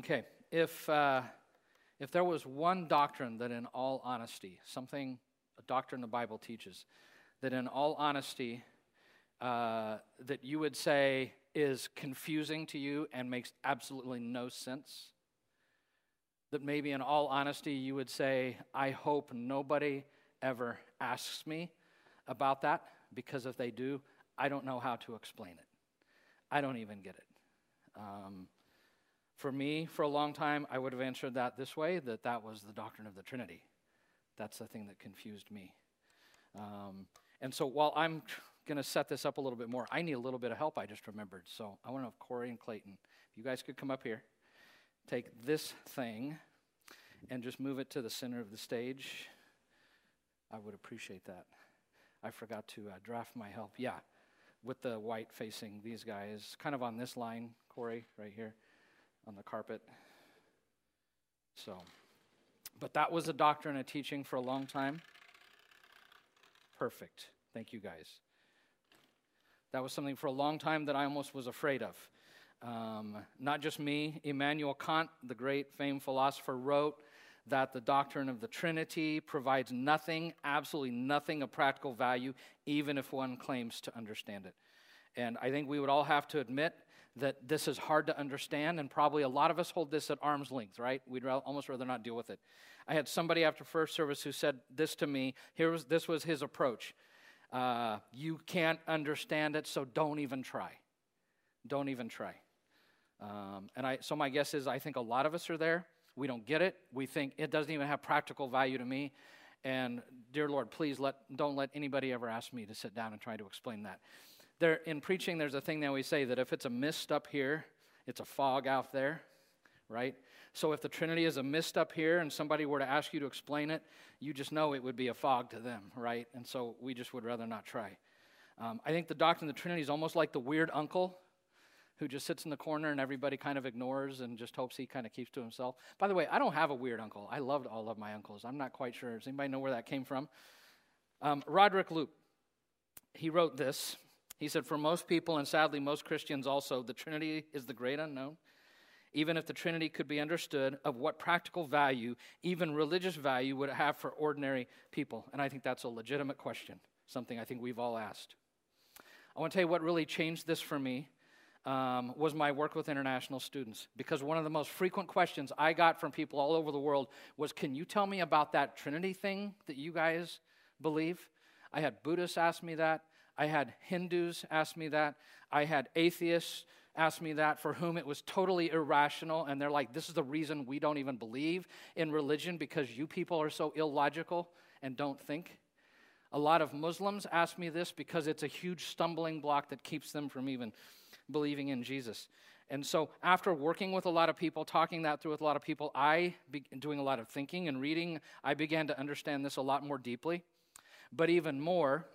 Okay, if, uh, if there was one doctrine that, in all honesty, something, a doctrine the Bible teaches, that in all honesty, uh, that you would say is confusing to you and makes absolutely no sense, that maybe in all honesty you would say, I hope nobody ever asks me about that, because if they do, I don't know how to explain it. I don't even get it. Um, for me, for a long time, I would have answered that this way that that was the doctrine of the Trinity. That's the thing that confused me. Um, and so while I'm going to set this up a little bit more, I need a little bit of help, I just remembered. So I want to have Corey and Clayton. If you guys could come up here, take this thing and just move it to the center of the stage, I would appreciate that. I forgot to uh, draft my help. Yeah, with the white facing these guys, kind of on this line, Corey, right here on the carpet. So, but that was a doctrine, a teaching for a long time. Perfect. Thank you, guys. That was something for a long time that I almost was afraid of. Um, not just me, Immanuel Kant, the great famed philosopher, wrote that the doctrine of the Trinity provides nothing, absolutely nothing of practical value, even if one claims to understand it. And I think we would all have to admit that this is hard to understand, and probably a lot of us hold this at arm's length, right? We'd almost rather not deal with it. I had somebody after first service who said this to me. Here was this was his approach. Uh, you can't understand it, so don't even try. Don't even try. Um, and I, so my guess is, I think a lot of us are there. We don't get it. We think it doesn't even have practical value to me. And dear Lord, please let, don't let anybody ever ask me to sit down and try to explain that. There, in preaching, there's a thing that we say that if it's a mist up here, it's a fog out there, right? So if the Trinity is a mist up here and somebody were to ask you to explain it, you just know it would be a fog to them, right? And so we just would rather not try. Um, I think the doctrine of the Trinity is almost like the weird uncle who just sits in the corner and everybody kind of ignores and just hopes he kind of keeps to himself. By the way, I don't have a weird uncle. I loved all of my uncles. I'm not quite sure. Does anybody know where that came from? Um, Roderick Loop, he wrote this. He said, For most people, and sadly most Christians also, the Trinity is the great unknown. Even if the Trinity could be understood, of what practical value, even religious value, would it have for ordinary people? And I think that's a legitimate question, something I think we've all asked. I want to tell you what really changed this for me um, was my work with international students. Because one of the most frequent questions I got from people all over the world was Can you tell me about that Trinity thing that you guys believe? I had Buddhists ask me that. I had Hindus ask me that. I had atheists ask me that for whom it was totally irrational. And they're like, This is the reason we don't even believe in religion because you people are so illogical and don't think. A lot of Muslims ask me this because it's a huge stumbling block that keeps them from even believing in Jesus. And so, after working with a lot of people, talking that through with a lot of people, I, be, doing a lot of thinking and reading, I began to understand this a lot more deeply. But even more,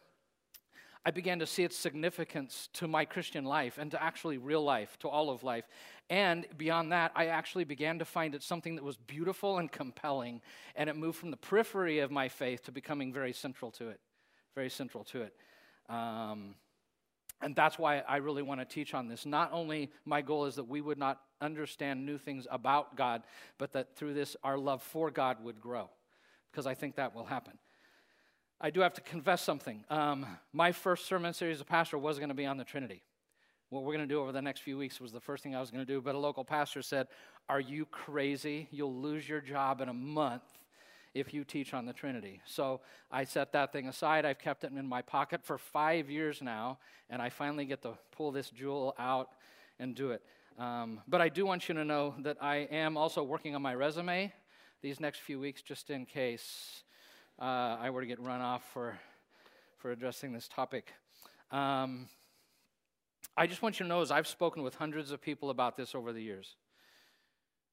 I began to see its significance to my Christian life and to actually real life, to all of life. And beyond that, I actually began to find it something that was beautiful and compelling. And it moved from the periphery of my faith to becoming very central to it. Very central to it. Um, and that's why I really want to teach on this. Not only my goal is that we would not understand new things about God, but that through this our love for God would grow, because I think that will happen. I do have to confess something. Um, my first sermon series as a pastor was going to be on the Trinity. What we're going to do over the next few weeks was the first thing I was going to do, but a local pastor said, Are you crazy? You'll lose your job in a month if you teach on the Trinity. So I set that thing aside. I've kept it in my pocket for five years now, and I finally get to pull this jewel out and do it. Um, but I do want you to know that I am also working on my resume these next few weeks, just in case uh, I were to get run off for, for addressing this topic. Um, I just want you to know, as I've spoken with hundreds of people about this over the years,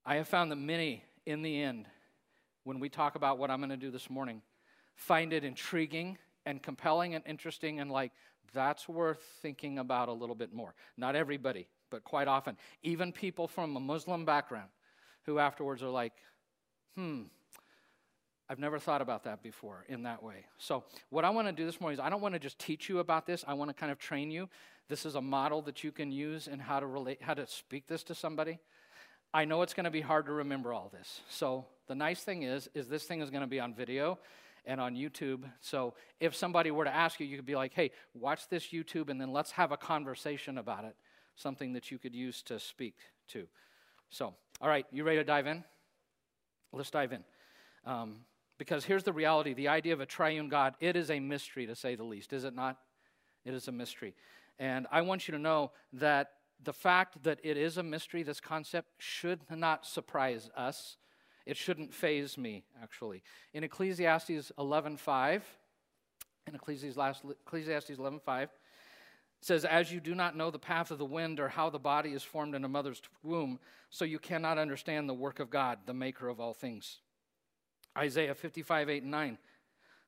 I have found that many, in the end, when we talk about what I'm going to do this morning, find it intriguing and compelling and interesting and like, that's worth thinking about a little bit more. Not everybody, but quite often. Even people from a Muslim background who afterwards are like, hmm, I've never thought about that before in that way. So, what I want to do this morning is I don't want to just teach you about this. I want to kind of train you. This is a model that you can use in how to relate, how to speak this to somebody. I know it's going to be hard to remember all this. So the nice thing is, is this thing is going to be on video and on YouTube. So if somebody were to ask you, you could be like, hey, watch this YouTube and then let's have a conversation about it. Something that you could use to speak to. So, all right, you ready to dive in? Let's dive in. Um, because here's the reality the idea of a triune God, it is a mystery to say the least, is it not? It is a mystery. And I want you to know that the fact that it is a mystery, this concept, should not surprise us. It shouldn't phase me, actually. In Ecclesiastes 11.5, in Ecclesiastes 11.5, says, As you do not know the path of the wind or how the body is formed in a mother's womb, so you cannot understand the work of God, the maker of all things. Isaiah 55, 8, and 9.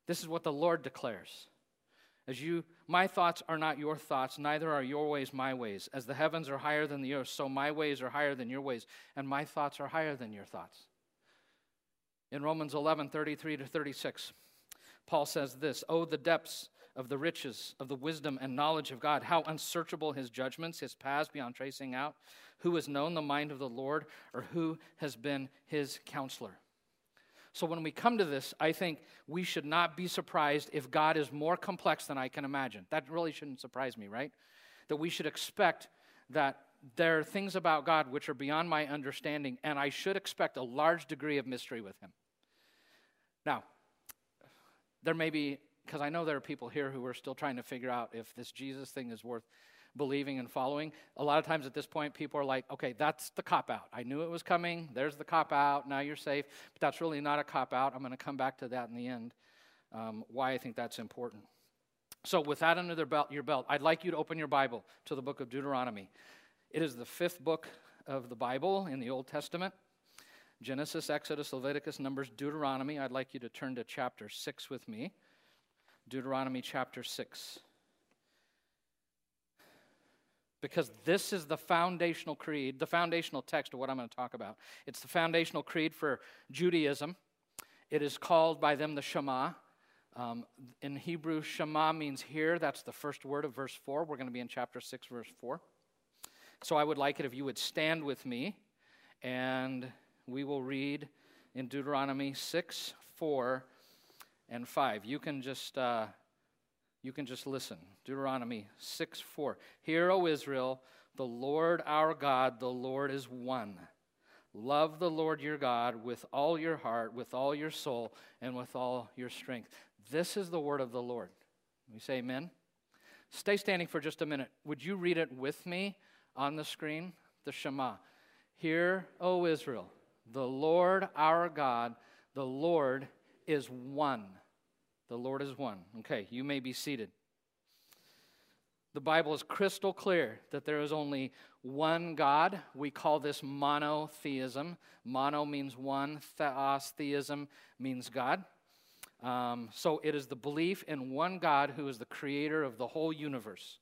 This is what the Lord declares. As you, my thoughts are not your thoughts, neither are your ways my ways. As the heavens are higher than the earth, so my ways are higher than your ways, and my thoughts are higher than your thoughts. In Romans 11, 33 to 36, Paul says this Oh, the depths of the riches of the wisdom and knowledge of God, how unsearchable his judgments, his paths beyond tracing out. Who has known the mind of the Lord, or who has been his counselor? So when we come to this, I think we should not be surprised if God is more complex than I can imagine. That really shouldn't surprise me, right? That we should expect that there are things about God which are beyond my understanding, and I should expect a large degree of mystery with Him. Now, there may be, because I know there are people here who are still trying to figure out if this Jesus thing is worth believing and following. A lot of times at this point, people are like, okay, that's the cop out. I knew it was coming. There's the cop out. Now you're safe. But that's really not a cop out. I'm going to come back to that in the end, um, why I think that's important. So, with that under belt, your belt, I'd like you to open your Bible to the book of Deuteronomy. It is the fifth book of the Bible in the Old Testament Genesis, Exodus, Leviticus, Numbers, Deuteronomy. I'd like you to turn to chapter 6 with me. Deuteronomy chapter 6 because this is the foundational creed, the foundational text of what I'm going to talk about. It's the foundational creed for Judaism. It is called by them the Shema. Um, in Hebrew, Shema means here. That's the first word of verse 4. We're going to be in chapter 6, verse 4. So I would like it if you would stand with me and we will read in Deuteronomy 6, 4, and 5. You can just. Uh, you can just listen. Deuteronomy 6 4. Hear, O Israel, the Lord our God, the Lord is one. Love the Lord your God with all your heart, with all your soul, and with all your strength. This is the word of the Lord. We say amen. Stay standing for just a minute. Would you read it with me on the screen? The Shema. Hear, O Israel, the Lord our God, the Lord is one. The Lord is one. Okay, you may be seated. The Bible is crystal clear that there is only one God. We call this monotheism. Mono means one, theos, theism means God. Um, so it is the belief in one God who is the creator of the whole universe.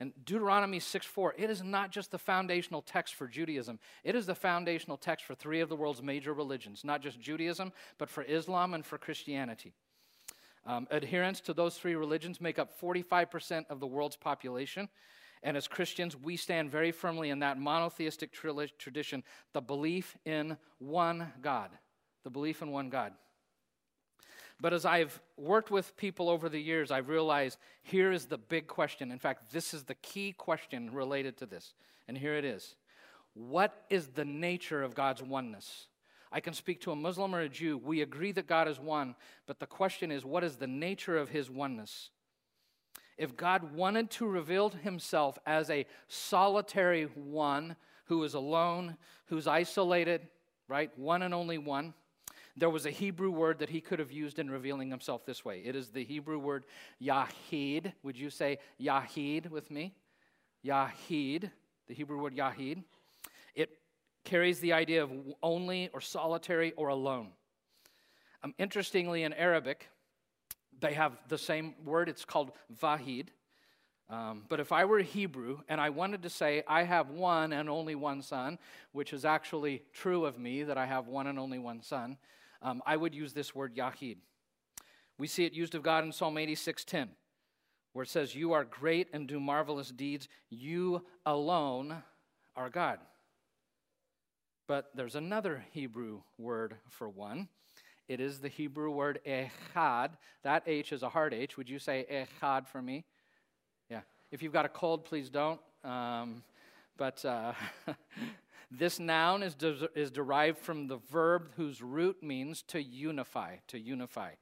And Deuteronomy 6 4, it is not just the foundational text for Judaism, it is the foundational text for three of the world's major religions, not just Judaism, but for Islam and for Christianity. Um, adherents to those three religions make up 45% of the world's population. And as Christians, we stand very firmly in that monotheistic tradition, the belief in one God. The belief in one God. But as I've worked with people over the years, I've realized here is the big question. In fact, this is the key question related to this. And here it is What is the nature of God's oneness? I can speak to a Muslim or a Jew. We agree that God is one, but the question is what is the nature of his oneness? If God wanted to reveal himself as a solitary one who is alone, who's isolated, right? One and only one. There was a Hebrew word that he could have used in revealing himself this way. It is the Hebrew word Yahid. Would you say Yahid with me? Yahid, the Hebrew word Yahid carries the idea of only or solitary or alone. Um, interestingly, in Arabic, they have the same word. It's called vahid. Um, but if I were a Hebrew and I wanted to say, I have one and only one son, which is actually true of me, that I have one and only one son, um, I would use this word Yahid. We see it used of God in Psalm 86:10, where it says, You are great and do marvelous deeds. You alone are God. But there's another Hebrew word for one. It is the Hebrew word echad. That H is a hard H. Would you say echad for me? Yeah. If you've got a cold, please don't. Um, but uh, this noun is, de- is derived from the verb whose root means to unify, to unify.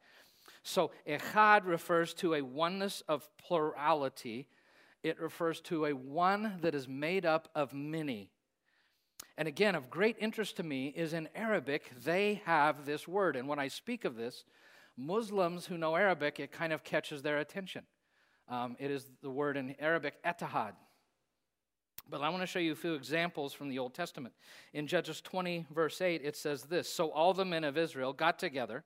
So echad refers to a oneness of plurality. It refers to a one that is made up of many. And again, of great interest to me is in Arabic, they have this word. And when I speak of this, Muslims who know Arabic, it kind of catches their attention. Um, it is the word in Arabic, etihad. But I want to show you a few examples from the Old Testament. In Judges 20, verse 8, it says this So all the men of Israel got together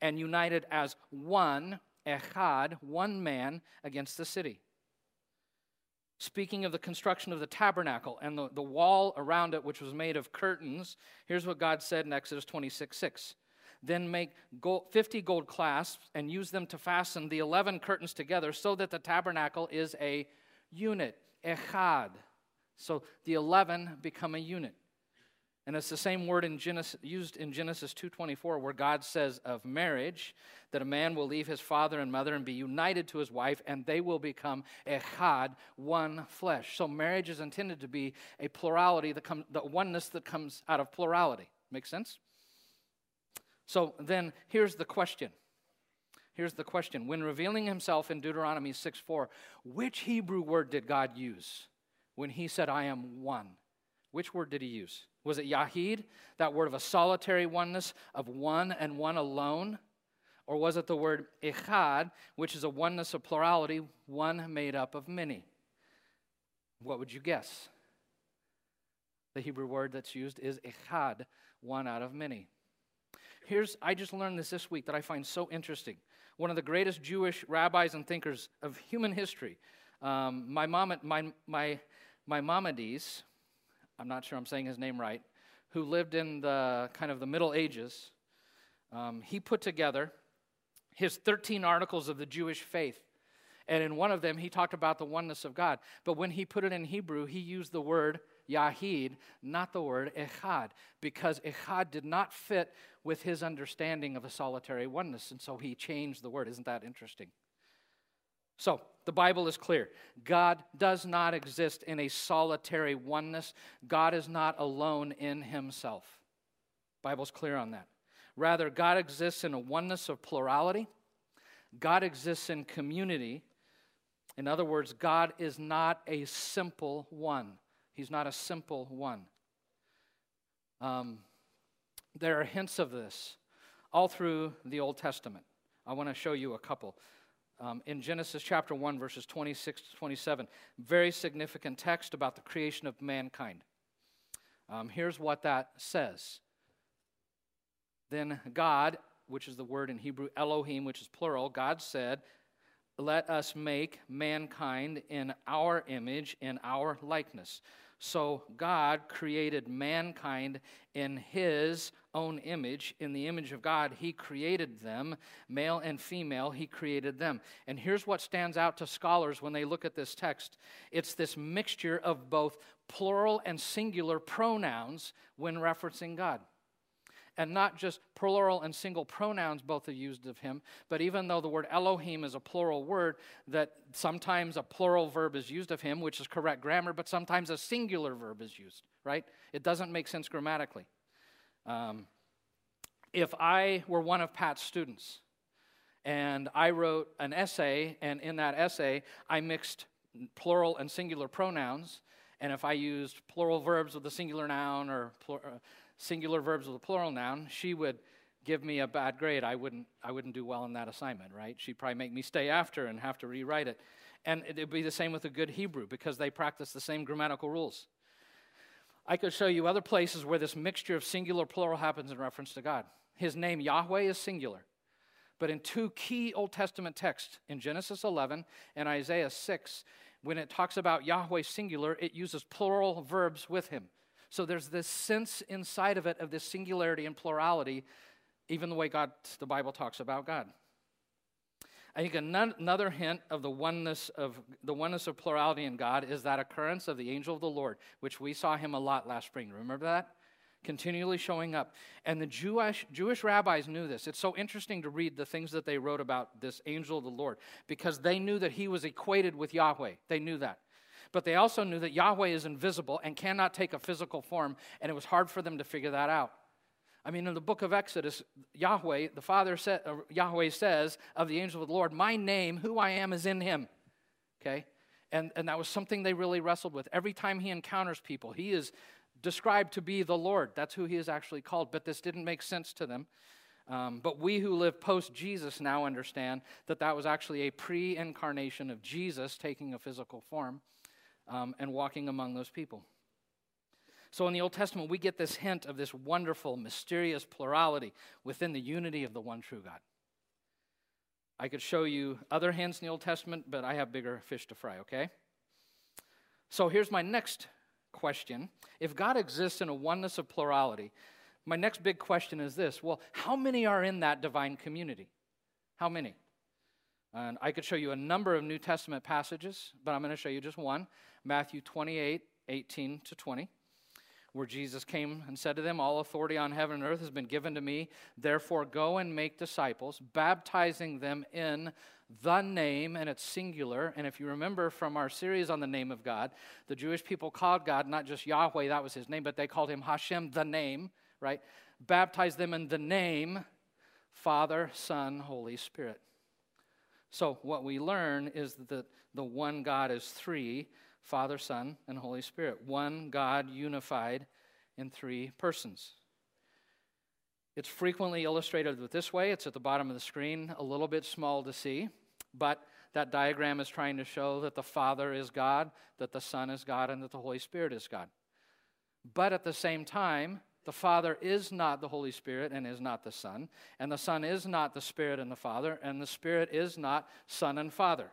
and united as one, echad, one man, against the city speaking of the construction of the tabernacle and the, the wall around it, which was made of curtains, here's what God said in Exodus 26 6. Then make gold, 50 gold clasps and use them to fasten the 11 curtains together so that the tabernacle is a unit, echad. So the 11 become a unit. And it's the same word in Genesis, used in Genesis 2:24 where God says of marriage that a man will leave his father and mother and be united to his wife and they will become echad, one flesh. So marriage is intended to be a plurality that comes the oneness that comes out of plurality. Make sense? So then here's the question. Here's the question. When revealing himself in Deuteronomy 6:4, which Hebrew word did God use when he said I am one? Which word did he use? Was it Yahid, that word of a solitary oneness of one and one alone? Or was it the word Echad, which is a oneness of plurality, one made up of many? What would you guess? The Hebrew word that's used is Echad, one out of many. Here's, I just learned this this week that I find so interesting. One of the greatest Jewish rabbis and thinkers of human history, um, my, mom, my, my, my Maimonides, I'm not sure I'm saying his name right, who lived in the kind of the Middle Ages, um, he put together his 13 articles of the Jewish faith. And in one of them, he talked about the oneness of God. But when he put it in Hebrew, he used the word Yahid, not the word Echad, because Echad did not fit with his understanding of a solitary oneness. And so he changed the word. Isn't that interesting? So, the Bible is clear. God does not exist in a solitary oneness. God is not alone in himself. Bible's clear on that. Rather, God exists in a oneness of plurality. God exists in community. In other words, God is not a simple one. He's not a simple one. Um, there are hints of this all through the Old Testament. I want to show you a couple um, in Genesis chapter 1, verses 26 to 27. Very significant text about the creation of mankind. Um, here's what that says Then God, which is the word in Hebrew Elohim, which is plural, God said, Let us make mankind in our image, in our likeness. So God created mankind in his own image. In the image of God, he created them, male and female, he created them. And here's what stands out to scholars when they look at this text it's this mixture of both plural and singular pronouns when referencing God and not just plural and single pronouns both are used of him, but even though the word Elohim is a plural word, that sometimes a plural verb is used of him, which is correct grammar, but sometimes a singular verb is used, right? It doesn't make sense grammatically. Um, if I were one of Pat's students and I wrote an essay, and in that essay I mixed plural and singular pronouns, and if I used plural verbs with a singular noun or uh, singular verbs with a plural noun, she would give me a bad grade. I wouldn't, I wouldn't do well in that assignment, right? She'd probably make me stay after and have to rewrite it. And it'd be the same with a good Hebrew because they practice the same grammatical rules. I could show you other places where this mixture of singular plural happens in reference to God. His name, Yahweh, is singular. But in two key Old Testament texts, in Genesis 11 and Isaiah 6, when it talks about Yahweh singular, it uses plural verbs with him. So there's this sense inside of it of this singularity and plurality, even the way God, the Bible talks about God. I think another hint of the oneness of the oneness of plurality in God is that occurrence of the angel of the Lord, which we saw him a lot last spring. Remember that? continually showing up. And the Jewish, Jewish rabbis knew this. It's so interesting to read the things that they wrote about this angel of the Lord because they knew that he was equated with Yahweh. They knew that. But they also knew that Yahweh is invisible and cannot take a physical form, and it was hard for them to figure that out. I mean, in the book of Exodus, Yahweh, the Father said, uh, Yahweh says of the angel of the Lord, My name, who I am, is in him. Okay? And, and that was something they really wrestled with. Every time he encounters people, he is described to be the Lord. That's who he is actually called. But this didn't make sense to them. Um, but we who live post Jesus now understand that that was actually a pre incarnation of Jesus taking a physical form um, and walking among those people. So in the Old Testament, we get this hint of this wonderful, mysterious plurality within the unity of the one true God. I could show you other hints in the Old Testament, but I have bigger fish to fry, okay? So here's my next question. If God exists in a oneness of plurality, my next big question is this well, how many are in that divine community? How many? And I could show you a number of New Testament passages, but I'm going to show you just one Matthew 28 18 to 20 where Jesus came and said to them, All authority on heaven and earth has been given to me. Therefore, go and make disciples, baptizing them in the name, and it's singular. And if you remember from our series on the name of God, the Jewish people called God not just Yahweh, that was his name, but they called him Hashem, the name, right? Baptize them in the name, Father, Son, Holy Spirit. So, what we learn is that the one God is three Father, Son, and Holy Spirit. One God unified in three persons. It's frequently illustrated with this way. It's at the bottom of the screen, a little bit small to see, but that diagram is trying to show that the Father is God, that the Son is God, and that the Holy Spirit is God. But at the same time, the Father is not the Holy Spirit and is not the Son, and the Son is not the Spirit and the Father, and the Spirit is not Son and Father.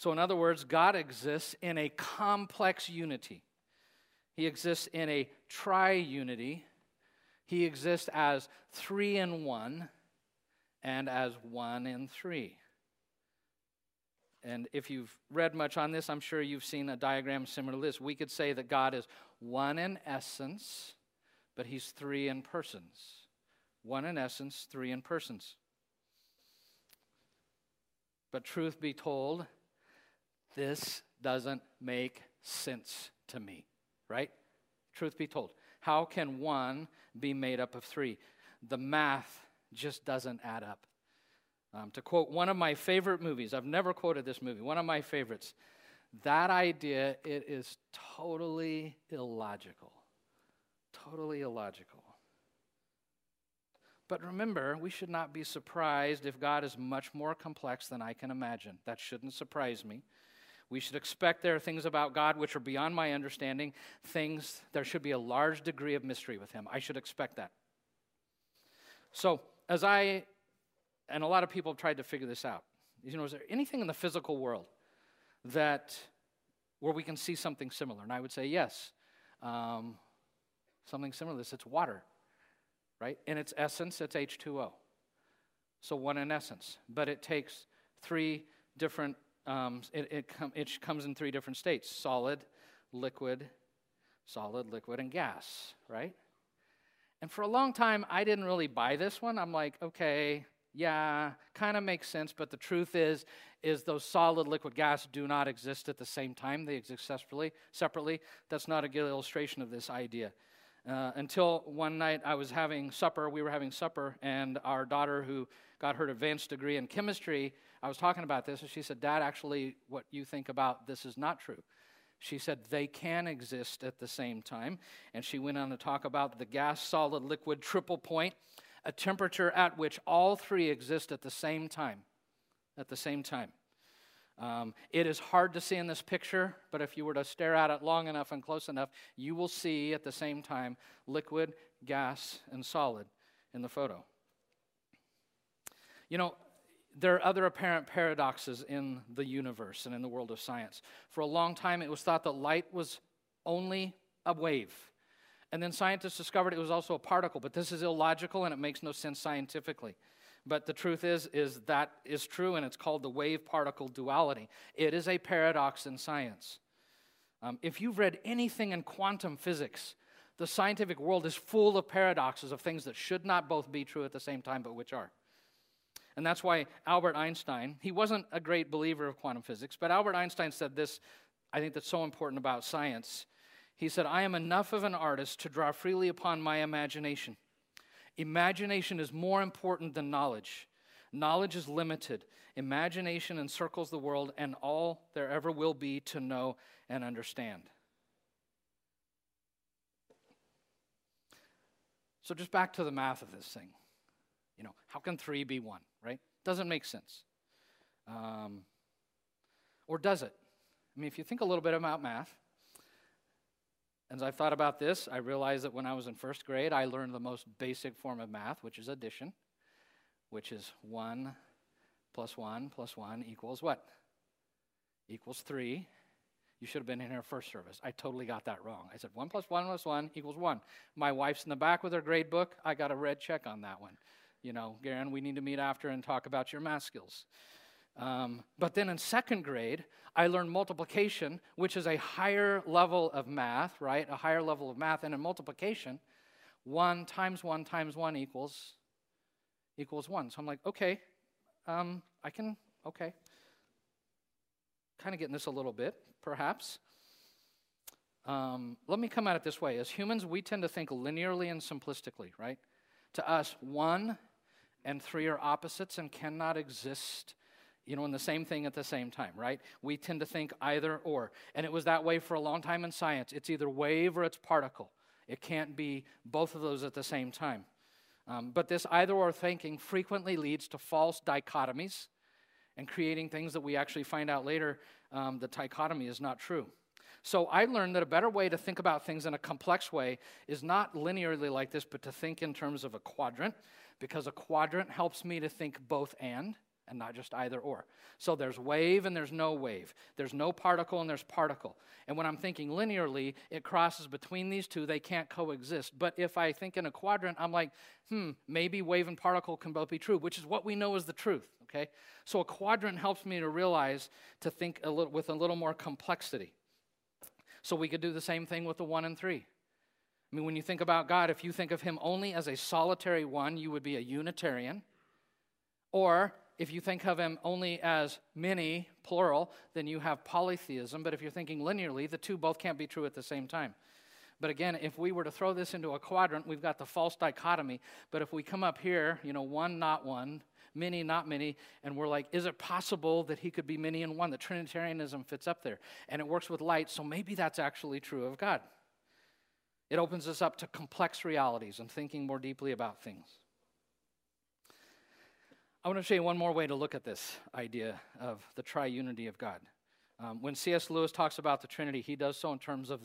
So, in other words, God exists in a complex unity. He exists in a tri-unity. He exists as three in one and as one in three. And if you've read much on this, I'm sure you've seen a diagram similar to this. We could say that God is one in essence, but he's three in persons. One in essence, three in persons. But truth be told, this doesn't make sense to me, right? Truth be told. How can one be made up of three? The math just doesn't add up. Um, to quote one of my favorite movies, I've never quoted this movie, one of my favorites, that idea, it is totally illogical. Totally illogical. But remember, we should not be surprised if God is much more complex than I can imagine. That shouldn't surprise me. We should expect there are things about God which are beyond my understanding, things, there should be a large degree of mystery with Him. I should expect that. So, as I, and a lot of people have tried to figure this out, you know, is there anything in the physical world that, where we can see something similar? And I would say yes. Um, something similar to this, it's water, right? In its essence, it's H2O. So, one in essence. But it takes three different um, it, it, com- it comes in three different states solid, liquid, solid, liquid, and gas, right? And for a long time, I didn't really buy this one. I'm like, okay, yeah, kind of makes sense, but the truth is, is those solid, liquid, gas do not exist at the same time. They exist separately. Separately, that's not a good illustration of this idea. Uh, until one night I was having supper, we were having supper, and our daughter, who got her advanced degree in chemistry, I was talking about this, and she said, Dad, actually, what you think about this is not true. She said they can exist at the same time. And she went on to talk about the gas, solid, liquid triple point, a temperature at which all three exist at the same time. At the same time. Um, it is hard to see in this picture, but if you were to stare at it long enough and close enough, you will see at the same time liquid, gas, and solid in the photo. You know, there are other apparent paradoxes in the universe and in the world of science. For a long time, it was thought that light was only a wave. And then scientists discovered it was also a particle, but this is illogical and it makes no sense scientifically. But the truth is, is that is true, and it's called the wave-particle duality. It is a paradox in science. Um, if you've read anything in quantum physics, The scientific world is full of paradoxes of things that should not both be true at the same time, but which are. And that's why Albert Einstein, he wasn't a great believer of quantum physics, but Albert Einstein said this, I think that's so important about science. He said, I am enough of an artist to draw freely upon my imagination. Imagination is more important than knowledge. Knowledge is limited. Imagination encircles the world and all there ever will be to know and understand. So, just back to the math of this thing. You know, how can three be one, right? Doesn't make sense. Um, or does it? I mean, if you think a little bit about math, as I've thought about this, I realized that when I was in first grade, I learned the most basic form of math, which is addition, which is 1 plus 1 plus 1 equals what? Equals 3. You should have been in here first service. I totally got that wrong. I said 1 plus 1 plus 1 equals 1. My wife's in the back with her grade book. I got a red check on that one you know, Garen, we need to meet after and talk about your math skills. Um, but then in second grade, I learned multiplication, which is a higher level of math, right? A higher level of math. And in multiplication, 1 times 1 times 1 equals equals 1. So I'm like, okay, um, I can, okay. Kind of getting this a little bit, perhaps. Um, let me come at it this way. As humans, we tend to think linearly and simplistically, right? To us, 1 and three are opposites and cannot exist you know, in the same thing at the same time, right? We tend to think either or. And it was that way for a long time in science. It's either wave or it's particle. It can't be both of those at the same time. Um, but this either or thinking frequently leads to false dichotomies and creating things that we actually find out later um, the dichotomy is not true. So I learned that a better way to think about things in a complex way is not linearly like this, but to think in terms of a quadrant because a quadrant helps me to think both and and not just either or. So there's wave and there's no wave. There's no particle and there's particle. And when I'm thinking linearly, it crosses between these two. They can't coexist. But if I think in a quadrant, I'm like, hmm, maybe wave and particle can both be true, which is what we know is the truth, okay? So a quadrant helps me to realize to think a little, with a little more complexity. So we could do the same thing with the one and three. I mean, when you think about God, if you think of Him only as a solitary one, you would be a Unitarian. Or if you think of Him only as many, plural, then you have polytheism. But if you're thinking linearly, the two both can't be true at the same time. But again, if we were to throw this into a quadrant, we've got the false dichotomy. But if we come up here, you know, one, not one, many, not many, and we're like, is it possible that he could be many in one? The Trinitarianism fits up there. And it works with light, so maybe that's actually true of God. It opens us up to complex realities and thinking more deeply about things. I want to show you one more way to look at this idea of the triunity of God. Um, when C.S. Lewis talks about the Trinity, he does so in terms of,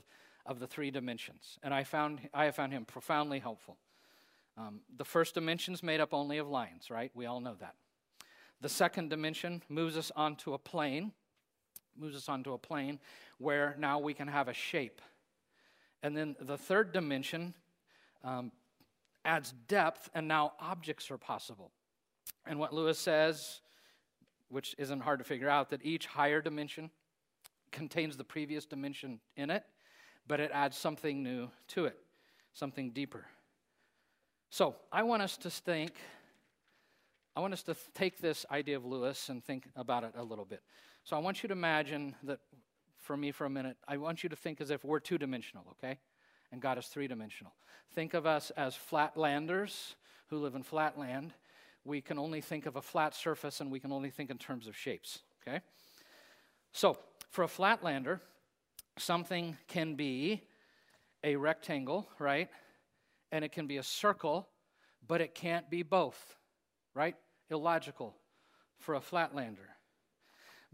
of the three dimensions. And I, found, I have found him profoundly helpful. Um, the first dimension is made up only of lines, right? We all know that. The second dimension moves us onto a plane, moves us onto a plane where now we can have a shape and then the third dimension um, adds depth, and now objects are possible. And what Lewis says, which isn't hard to figure out, that each higher dimension contains the previous dimension in it, but it adds something new to it, something deeper. So I want us to think, I want us to take this idea of Lewis and think about it a little bit. So I want you to imagine that for me for a minute, I want you to think as if we're two dimensional, okay? And God is three dimensional. Think of us as flatlanders who live in flat land. We can only think of a flat surface and we can only think in terms of shapes, okay? So, for a flatlander, something can be a rectangle, right? And it can be a circle, but it can't be both, right? Illogical for a flatlander.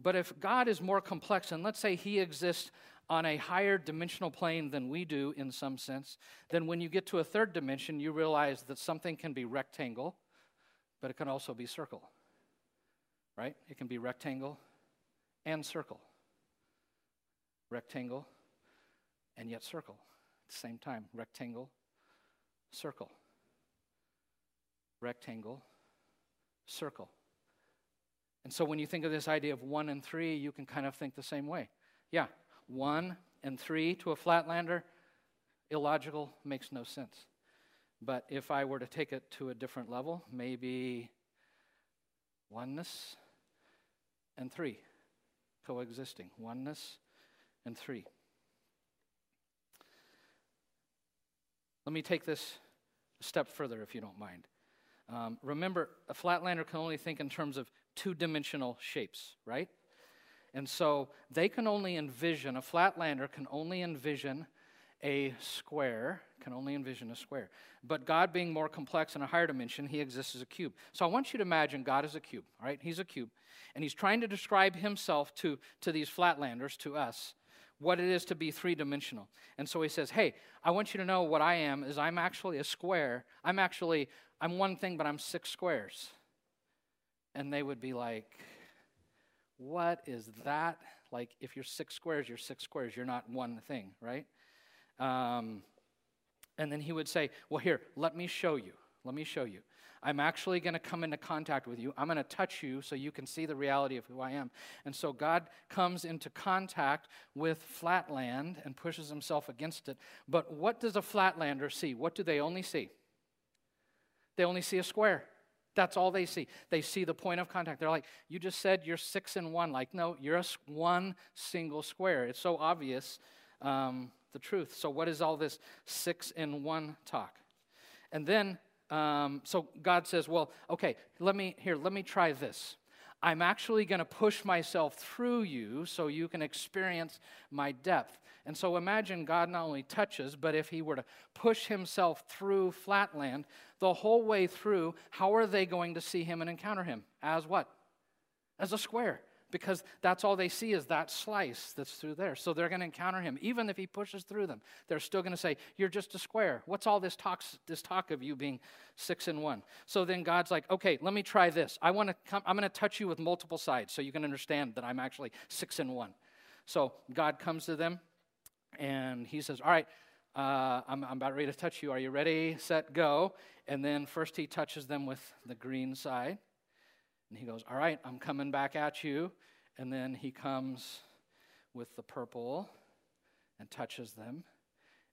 But if God is more complex, and let's say he exists on a higher dimensional plane than we do in some sense, then when you get to a third dimension, you realize that something can be rectangle, but it can also be circle. Right? It can be rectangle and circle. Rectangle and yet circle at the same time. Rectangle, circle. Rectangle, circle. And so when you think of this idea of one and three, you can kind of think the same way. Yeah, one and three to a flatlander illogical, makes no sense. But if I were to take it to a different level, maybe oneness and three coexisting. Oneness and three. Let me take this a step further, if you don't mind. Um, remember, a flatlander can only think in terms of two dimensional shapes, right? And so they can only envision, a flatlander can only envision a square, can only envision a square. But God being more complex in a higher dimension, he exists as a cube. So I want you to imagine God as a cube, all right? He's a cube. And he's trying to describe himself to, to these flatlanders, to us, what it is to be three dimensional. And so he says, Hey, I want you to know what I am is I'm actually a square. I'm actually, I'm one thing, but I'm six squares. And they would be like, What is that? Like, if you're six squares, you're six squares. You're not one thing, right? Um, and then he would say, Well, here, let me show you. Let me show you. I'm actually going to come into contact with you. I'm going to touch you so you can see the reality of who I am. And so God comes into contact with flatland and pushes himself against it. But what does a flatlander see? What do they only see? They only see a square. That's all they see. They see the point of contact. They're like, You just said you're six and one. Like, no, you're a one single square. It's so obvious, um, the truth. So, what is all this six in one talk? And then um, so God says, well, okay, let me, here, let me try this. I'm actually going to push myself through you so you can experience my depth. And so imagine God not only touches, but if he were to push himself through flatland the whole way through, how are they going to see him and encounter him? As what? As a square because that's all they see is that slice that's through there. So they're going to encounter him. Even if he pushes through them, they're still going to say, You're just a square. What's all this talk, this talk of you being six and one? So then God's like, Okay, let me try this. I want to come, I'm going to touch you with multiple sides so you can understand that I'm actually six and one. So God comes to them and he says, All right, uh, I'm, I'm about ready to touch you. Are you ready? Set, go. And then first he touches them with the green side. And he goes, All right, I'm coming back at you. And then he comes with the purple and touches them.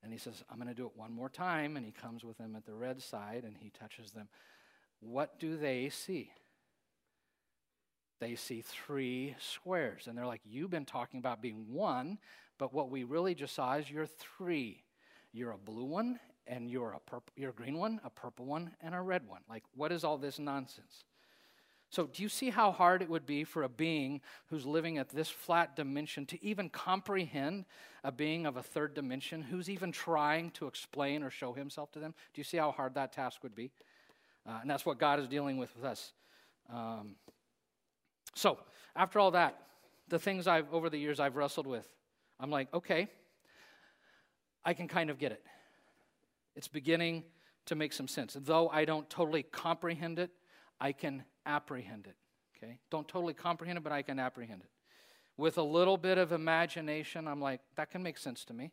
And he says, I'm going to do it one more time. And he comes with them at the red side and he touches them. What do they see? They see three squares. And they're like, You've been talking about being one, but what we really just saw is you're three. You're a blue one, and you're a, purple, you're a green one, a purple one, and a red one. Like, what is all this nonsense? So, do you see how hard it would be for a being who's living at this flat dimension to even comprehend a being of a third dimension who's even trying to explain or show himself to them? Do you see how hard that task would be? Uh, and that's what God is dealing with with us. Um, so, after all that, the things I've, over the years, I've wrestled with, I'm like, okay, I can kind of get it. It's beginning to make some sense. Though I don't totally comprehend it, I can apprehend it. Okay? Don't totally comprehend it, but I can apprehend it. With a little bit of imagination, I'm like, that can make sense to me.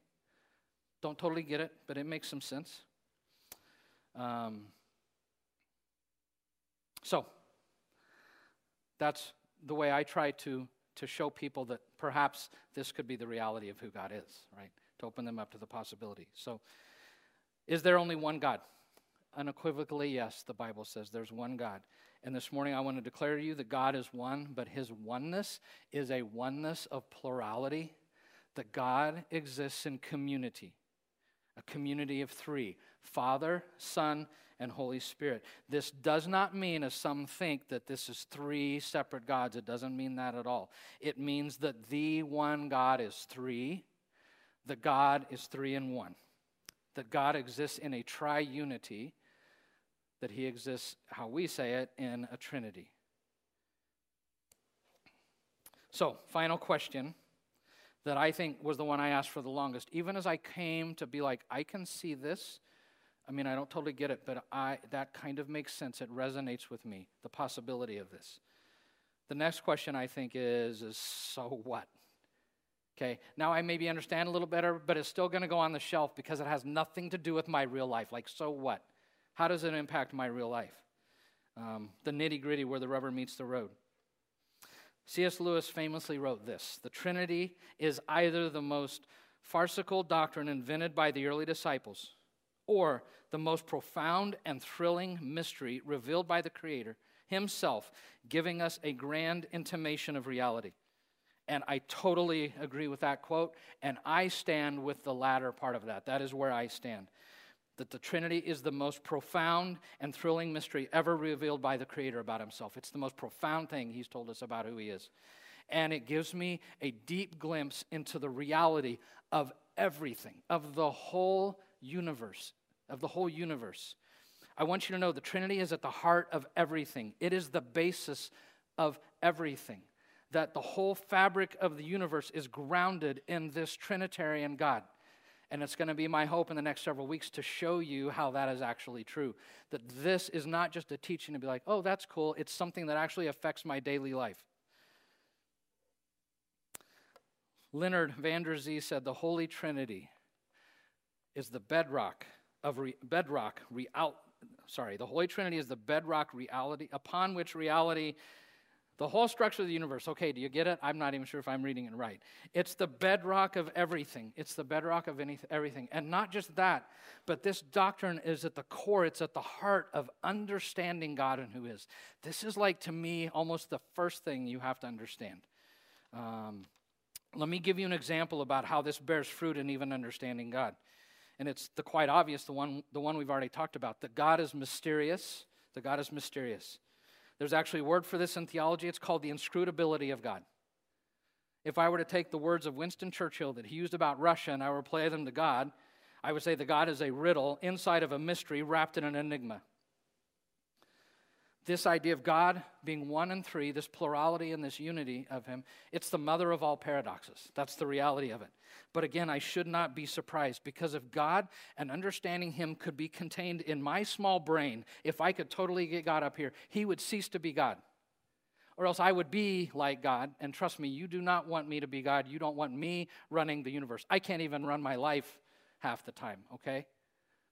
Don't totally get it, but it makes some sense. Um, so, that's the way I try to, to show people that perhaps this could be the reality of who God is, right? To open them up to the possibility. So, is there only one God? Unequivocally, yes, the Bible says there's one God. And this morning I want to declare to you that God is one, but his oneness is a oneness of plurality, that God exists in community, a community of three Father, Son, and Holy Spirit. This does not mean, as some think, that this is three separate gods. It doesn't mean that at all. It means that the one God is three, the God is three in one, that God exists in a triunity that he exists, how we say it, in a trinity. So, final question that I think was the one I asked for the longest. Even as I came to be like, I can see this. I mean, I don't totally get it, but I, that kind of makes sense. It resonates with me, the possibility of this. The next question I think is, is so what? Okay, now I maybe understand a little better, but it's still going to go on the shelf because it has nothing to do with my real life. Like, so what? How does it impact my real life? Um, the nitty gritty where the rubber meets the road. C.S. Lewis famously wrote this The Trinity is either the most farcical doctrine invented by the early disciples, or the most profound and thrilling mystery revealed by the Creator Himself, giving us a grand intimation of reality. And I totally agree with that quote, and I stand with the latter part of that. That is where I stand. That the Trinity is the most profound and thrilling mystery ever revealed by the Creator about Himself. It's the most profound thing He's told us about who He is. And it gives me a deep glimpse into the reality of everything, of the whole universe, of the whole universe. I want you to know the Trinity is at the heart of everything, it is the basis of everything that the whole fabric of the universe is grounded in this Trinitarian God. And it's going to be my hope in the next several weeks to show you how that is actually true. That this is not just a teaching to be like, oh, that's cool. It's something that actually affects my daily life. Leonard van der Zee said the Holy Trinity is the bedrock of re- bedrock sorry the Holy Trinity is the bedrock reality upon which reality the whole structure of the universe. Okay, do you get it? I'm not even sure if I'm reading it right. It's the bedrock of everything. It's the bedrock of anything, everything. And not just that, but this doctrine is at the core, it's at the heart of understanding God and who is. This is like, to me, almost the first thing you have to understand. Um, let me give you an example about how this bears fruit in even understanding God. And it's the quite obvious, the one, the one we've already talked about, that God is mysterious. That God is mysterious. There's actually a word for this in theology. It's called the inscrutability of God. If I were to take the words of Winston Churchill that he used about Russia and I were to apply them to God, I would say that God is a riddle inside of a mystery wrapped in an enigma this idea of God being one and three, this plurality and this unity of Him, it's the mother of all paradoxes. That's the reality of it. But again, I should not be surprised because if God and understanding Him could be contained in my small brain, if I could totally get God up here, He would cease to be God. Or else I would be like God. And trust me, you do not want me to be God. You don't want me running the universe. I can't even run my life half the time, okay?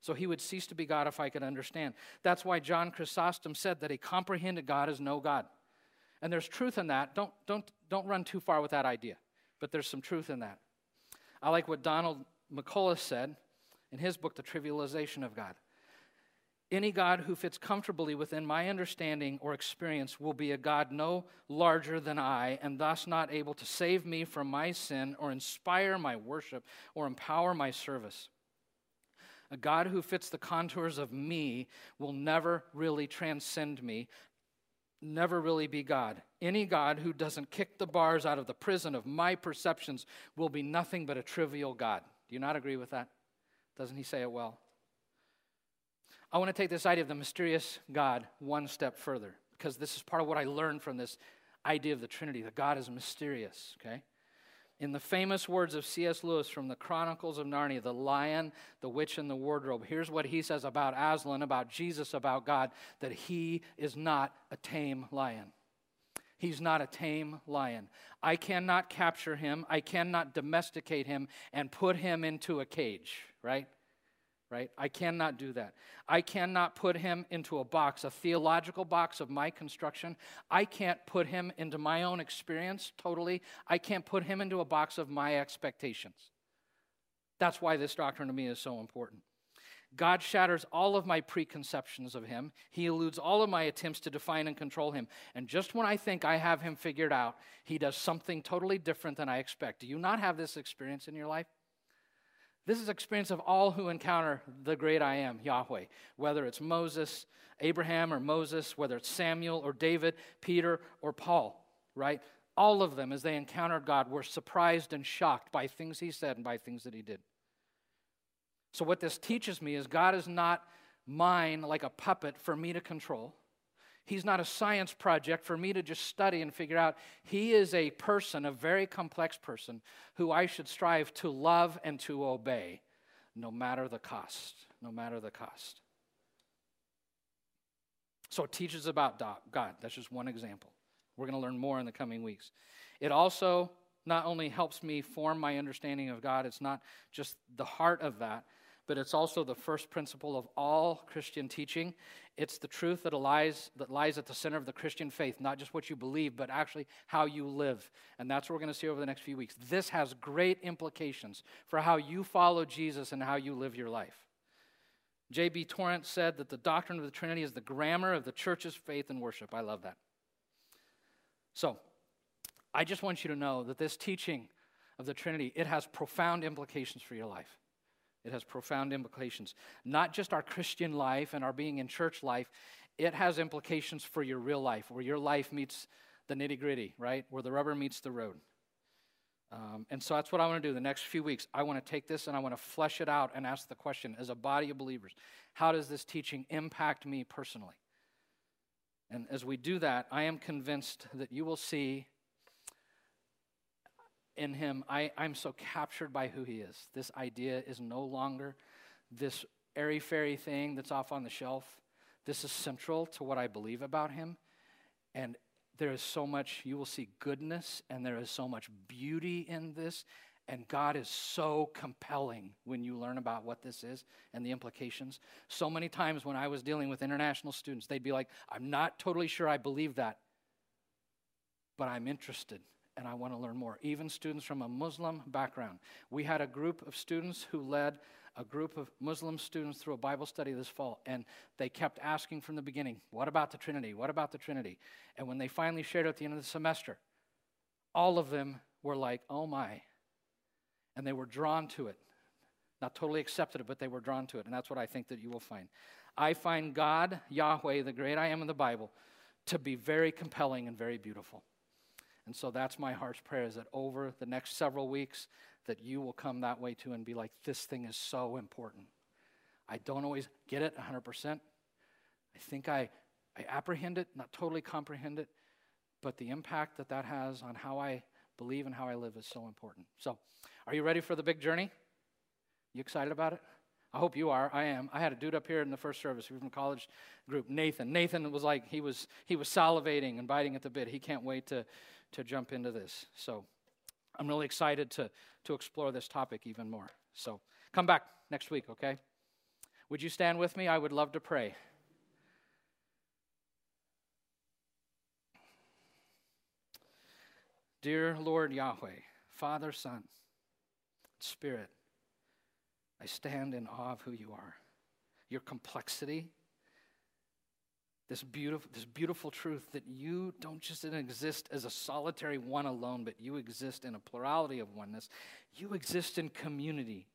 So he would cease to be God if I could understand. That's why John Chrysostom said that a comprehended God is no God. And there's truth in that. Don't, don't, don't run too far with that idea, but there's some truth in that. I like what Donald McCullough said in his book, The Trivialization of God. Any God who fits comfortably within my understanding or experience will be a God no larger than I, and thus not able to save me from my sin or inspire my worship or empower my service. A God who fits the contours of me will never really transcend me, never really be God. Any God who doesn't kick the bars out of the prison of my perceptions will be nothing but a trivial God. Do you not agree with that? Doesn't he say it well? I want to take this idea of the mysterious God one step further because this is part of what I learned from this idea of the Trinity that God is mysterious, okay? In the famous words of C.S. Lewis from the Chronicles of Narnia, The Lion, the Witch, and the Wardrobe, here's what he says about Aslan, about Jesus, about God that he is not a tame lion. He's not a tame lion. I cannot capture him, I cannot domesticate him and put him into a cage, right? Right? I cannot do that. I cannot put him into a box, a theological box of my construction. I can't put him into my own experience totally. I can't put him into a box of my expectations. That's why this doctrine to me is so important. God shatters all of my preconceptions of him. He eludes all of my attempts to define and control him. And just when I think I have him figured out, he does something totally different than I expect. Do you not have this experience in your life? This is experience of all who encounter the great I am, Yahweh, whether it's Moses, Abraham or Moses, whether it's Samuel or David, Peter or Paul, right? All of them, as they encountered God, were surprised and shocked by things he said and by things that he did. So, what this teaches me is God is not mine like a puppet for me to control. He's not a science project for me to just study and figure out. He is a person, a very complex person, who I should strive to love and to obey, no matter the cost. No matter the cost. So it teaches about God. That's just one example. We're going to learn more in the coming weeks. It also not only helps me form my understanding of God, it's not just the heart of that, but it's also the first principle of all Christian teaching. It's the truth that lies, that lies at the center of the Christian faith, not just what you believe, but actually how you live. And that's what we're going to see over the next few weeks. This has great implications for how you follow Jesus and how you live your life. J.B. Torrance said that the doctrine of the Trinity is the grammar of the church's faith and worship. I love that. So, I just want you to know that this teaching of the Trinity, it has profound implications for your life. It has profound implications. Not just our Christian life and our being in church life, it has implications for your real life, where your life meets the nitty gritty, right? Where the rubber meets the road. Um, and so that's what I want to do the next few weeks. I want to take this and I want to flesh it out and ask the question as a body of believers how does this teaching impact me personally? And as we do that, I am convinced that you will see in him, I, I'm so captured by who he is. This idea is no longer this airy fairy thing that's off on the shelf. This is central to what I believe about him. And there is so much, you will see goodness, and there is so much beauty in this. And God is so compelling when you learn about what this is and the implications. So many times when I was dealing with international students, they'd be like, I'm not totally sure I believe that, but I'm interested and I want to learn more. Even students from a Muslim background. We had a group of students who led a group of Muslim students through a Bible study this fall, and they kept asking from the beginning, What about the Trinity? What about the Trinity? And when they finally shared at the end of the semester, all of them were like, Oh my. And they were drawn to it. Not totally accepted it, but they were drawn to it. And that's what I think that you will find. I find God, Yahweh, the great I am in the Bible, to be very compelling and very beautiful. And so that's my heart's prayer is that over the next several weeks that you will come that way too and be like this thing is so important. I don't always get it 100%. I think I I apprehend it, not totally comprehend it, but the impact that that has on how I believe and how I live is so important. So, are you ready for the big journey? You excited about it? I hope you are. I am. I had a dude up here in the first service from college group, Nathan. Nathan was like he was he was salivating and biting at the bit. He can't wait to to jump into this. So I'm really excited to, to explore this topic even more. So come back next week, okay? Would you stand with me? I would love to pray. Dear Lord Yahweh, Father, Son, Spirit, I stand in awe of who you are. Your complexity, this beautiful, this beautiful truth that you don't just exist as a solitary one alone, but you exist in a plurality of oneness. You exist in community.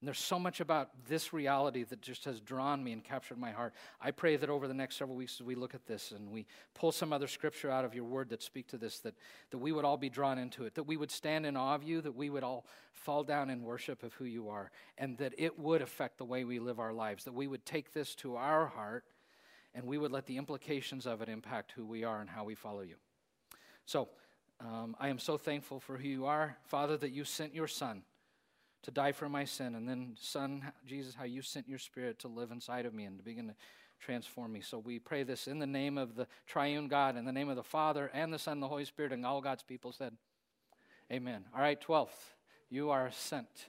And there's so much about this reality that just has drawn me and captured my heart. I pray that over the next several weeks, as we look at this and we pull some other scripture out of your word that speak to this, that, that we would all be drawn into it, that we would stand in awe of you, that we would all fall down in worship of who you are, and that it would affect the way we live our lives, that we would take this to our heart and we would let the implications of it impact who we are and how we follow you. So, um, I am so thankful for who you are, Father, that you sent your Son to die for my sin, and then, Son, Jesus, how you sent your Spirit to live inside of me and to begin to transform me. So we pray this in the name of the triune God, in the name of the Father and the Son and the Holy Spirit, and all God's people said, Amen. All right, 12th, you are sent.